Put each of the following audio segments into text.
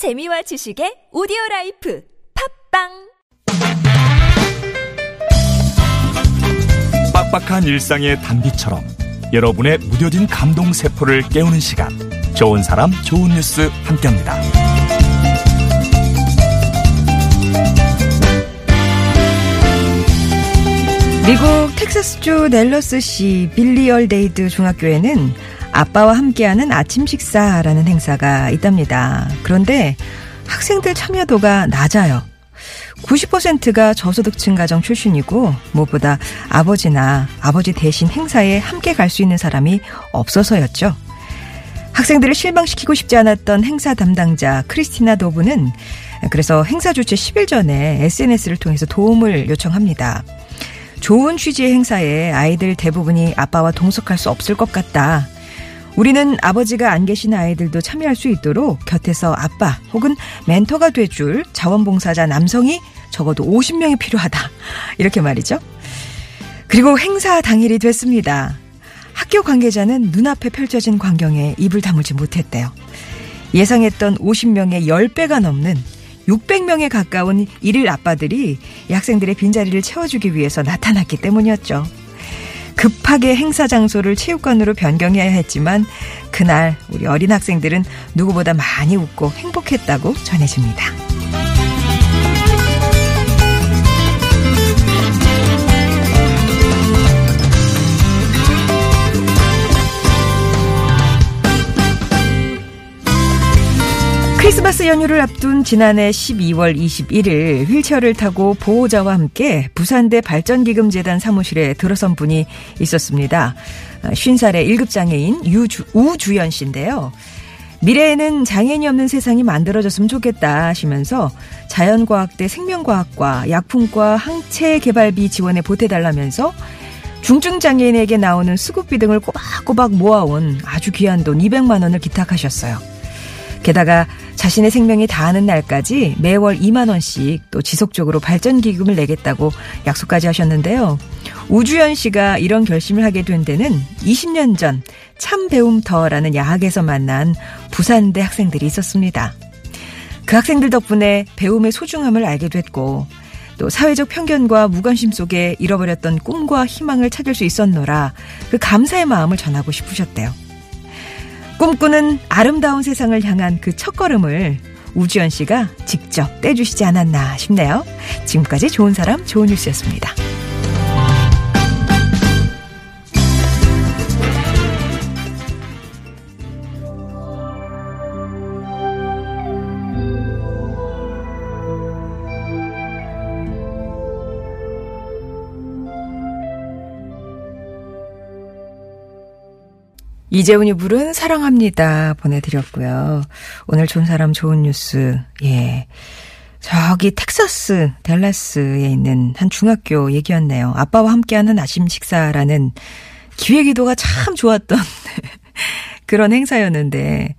재미와 지식의 오디오 라이프 팟빵 빡빡한 일상의 단비처럼 여러분의 무뎌진 감동 세포를 깨우는 시간 좋은 사람 좋은 뉴스 함께합니다. 미국 텍사스주 댈러스시 빌리얼데이드 중학교에는 아빠와 함께하는 아침 식사라는 행사가 있답니다. 그런데 학생들 참여도가 낮아요. 90%가 저소득층 가정 출신이고 무엇보다 아버지나 아버지 대신 행사에 함께 갈 수 있는 사람이 없어서였죠. 학생들을 실망시키고 싶지 않았던 행사 담당자 크리스티나 도브는 그래서 행사 주최 10일 전에 SNS를 통해서 도움을 요청합니다. 좋은 취지의 행사에 아이들 대부분이 아빠와 동석할 수 없을 것 같다. 우리는 아버지가 안 계신 아이들도 참여할 수 있도록 곁에서 아빠 혹은 멘토가 돼줄 자원봉사자 남성이 적어도 50명이 필요하다. 이렇게 말이죠. 그리고 행사 당일이 됐습니다. 학교 관계자는 눈앞에 펼쳐진 광경에 입을 다물지 못했대요. 예상했던 50명의 10배가 넘는 600명에 가까운 일일 아빠들이 이 학생들의 빈자리를 채워주기 위해서 나타났기 때문이었죠. 급하게 행사 장소를 체육관으로 변경해야 했지만 그날 우리 어린 학생들은 누구보다 많이 웃고 행복했다고 전해집니다. 크리스마스 연휴를 앞둔 지난해 12월 21일 휠체어를 타고 보호자와 함께 부산대 발전기금재단 사무실에 들어선 분이 있었습니다. 50살의 1급 장애인 유주, 우주연 씨인데요. 미래에는 장애인이 없는 세상이 만들어졌으면 좋겠다 하시면서 자연과학대 생명과학과 약품과 항체 개발비 지원에 보태달라면서 중증장애인에게 나오는 수급비 등을 꼬박꼬박 모아온 아주 귀한 돈 200만 원을 기탁하셨어요. 게다가 자신의 생명이 다하는 날까지 매월 2만 원씩 또 지속적으로 발전 기금을 내겠다고 약속까지 하셨는데요. 우주연 씨가 이런 결심을 하게 된 데는 20년 전 참 배움터라는 야학에서 만난 부산대 학생들이 있었습니다. 그 학생들 덕분에 배움의 소중함을 알게 됐고 또 사회적 편견과 무관심 속에 잃어버렸던 꿈과 희망을 찾을 수 있었노라 그 감사의 마음을 전하고 싶으셨대요. 꿈꾸는 아름다운 세상을 향한 그 첫걸음을 우주연 씨가 직접 떼주시지 않았나 싶네요. 지금까지 좋은 사람, 좋은 뉴스였습니다. 이재훈이 부른 사랑합니다 보내드렸고요. 오늘 좋은 사람 좋은 뉴스 예 저기 텍사스 델라스에 있는 한 중학교 얘기였네요. 아빠와 함께하는 아침 식사라는 기획의도가 참 좋았던 그런 행사였는데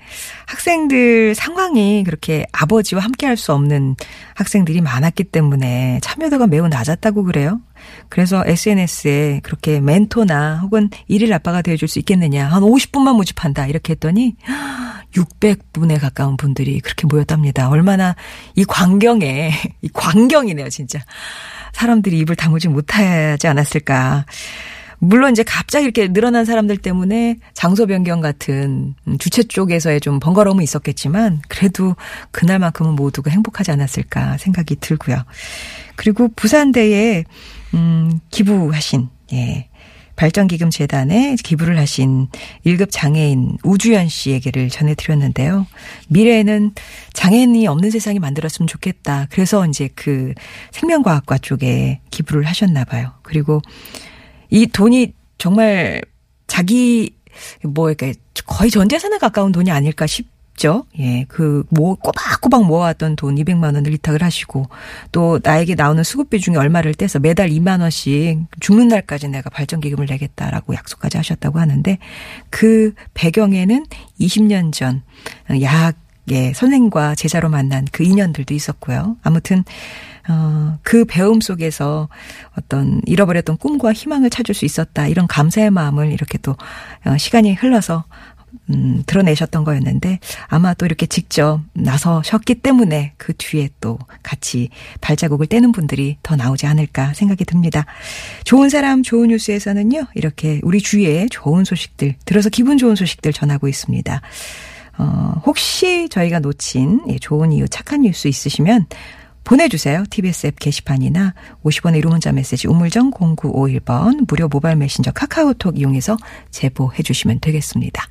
학생들 상황이 그렇게 아버지와 함께 할 수 없는 학생들이 많았기 때문에 참여도가 매우 낮았다고 그래요. 그래서 SNS에 그렇게 멘토나 혹은 일일 아빠가 되어줄 수 있겠느냐. 한 50분만 모집한다. 이렇게 했더니 600분에 가까운 분들이 그렇게 모였답니다. 얼마나 이 광경에, 이 광경이네요, 진짜. 사람들이 입을 다물지 못하지 않았을까. 물론 이제 갑자기 이렇게 늘어난 사람들 때문에 장소 변경 같은 주최 쪽에서의 좀 번거로움은 있었겠지만 그래도 그날만큼은 모두가 행복하지 않았을까 생각이 들고요. 그리고 부산대에 음 기부하신 예. 발전기금 재단에 기부를 하신 1급 장애인 우주연 씨 얘기를 전해드렸는데요. 미래에는 장애인이 없는 세상이 만들었으면 좋겠다. 그래서 이제 그 생명과학과 쪽에 기부를 하셨나 봐요. 그리고 이 돈이 정말 자기 뭐 이렇게 거의 전 재산에 가까운 돈이 아닐까 싶 죠. 예, 그 뭐 꼬박꼬박 모아왔던 돈 200만 원을 위탁을 하시고 또 나에게 나오는 수급비 중에 얼마를 떼서 매달 2만 원씩 죽는 날까지 내가 발전 기금을 내겠다라고 약속까지 하셨다고 하는데 그 배경에는 20년 전 야학 예, 선생과 제자로 만난 그 인연들도 있었고요. 아무튼 어, 그 배움 속에서 어떤 잃어버렸던 꿈과 희망을 찾을 수 있었다. 이런 감사의 마음을 이렇게 또 어, 시간이 흘러서 음, 드러내셨던 거였는데 아마 또 이렇게 직접 나서셨기 때문에 그 뒤에 또 같이 발자국을 떼는 분들이 더 나오지 않을까 생각이 듭니다. 좋은 사람 좋은 뉴스에서는요. 이렇게 우리 주위에 좋은 소식들 들어서 기분 좋은 소식들 전하고 있습니다. 어, 혹시 저희가 놓친 좋은 이유 착한 뉴스 있으시면 보내주세요. TBS 앱 게시판이나 50원의 1호 문자 메시지 우물정 0951번 무료 모바일 메신저 카카오톡 이용해서 제보해 주시면 되겠습니다.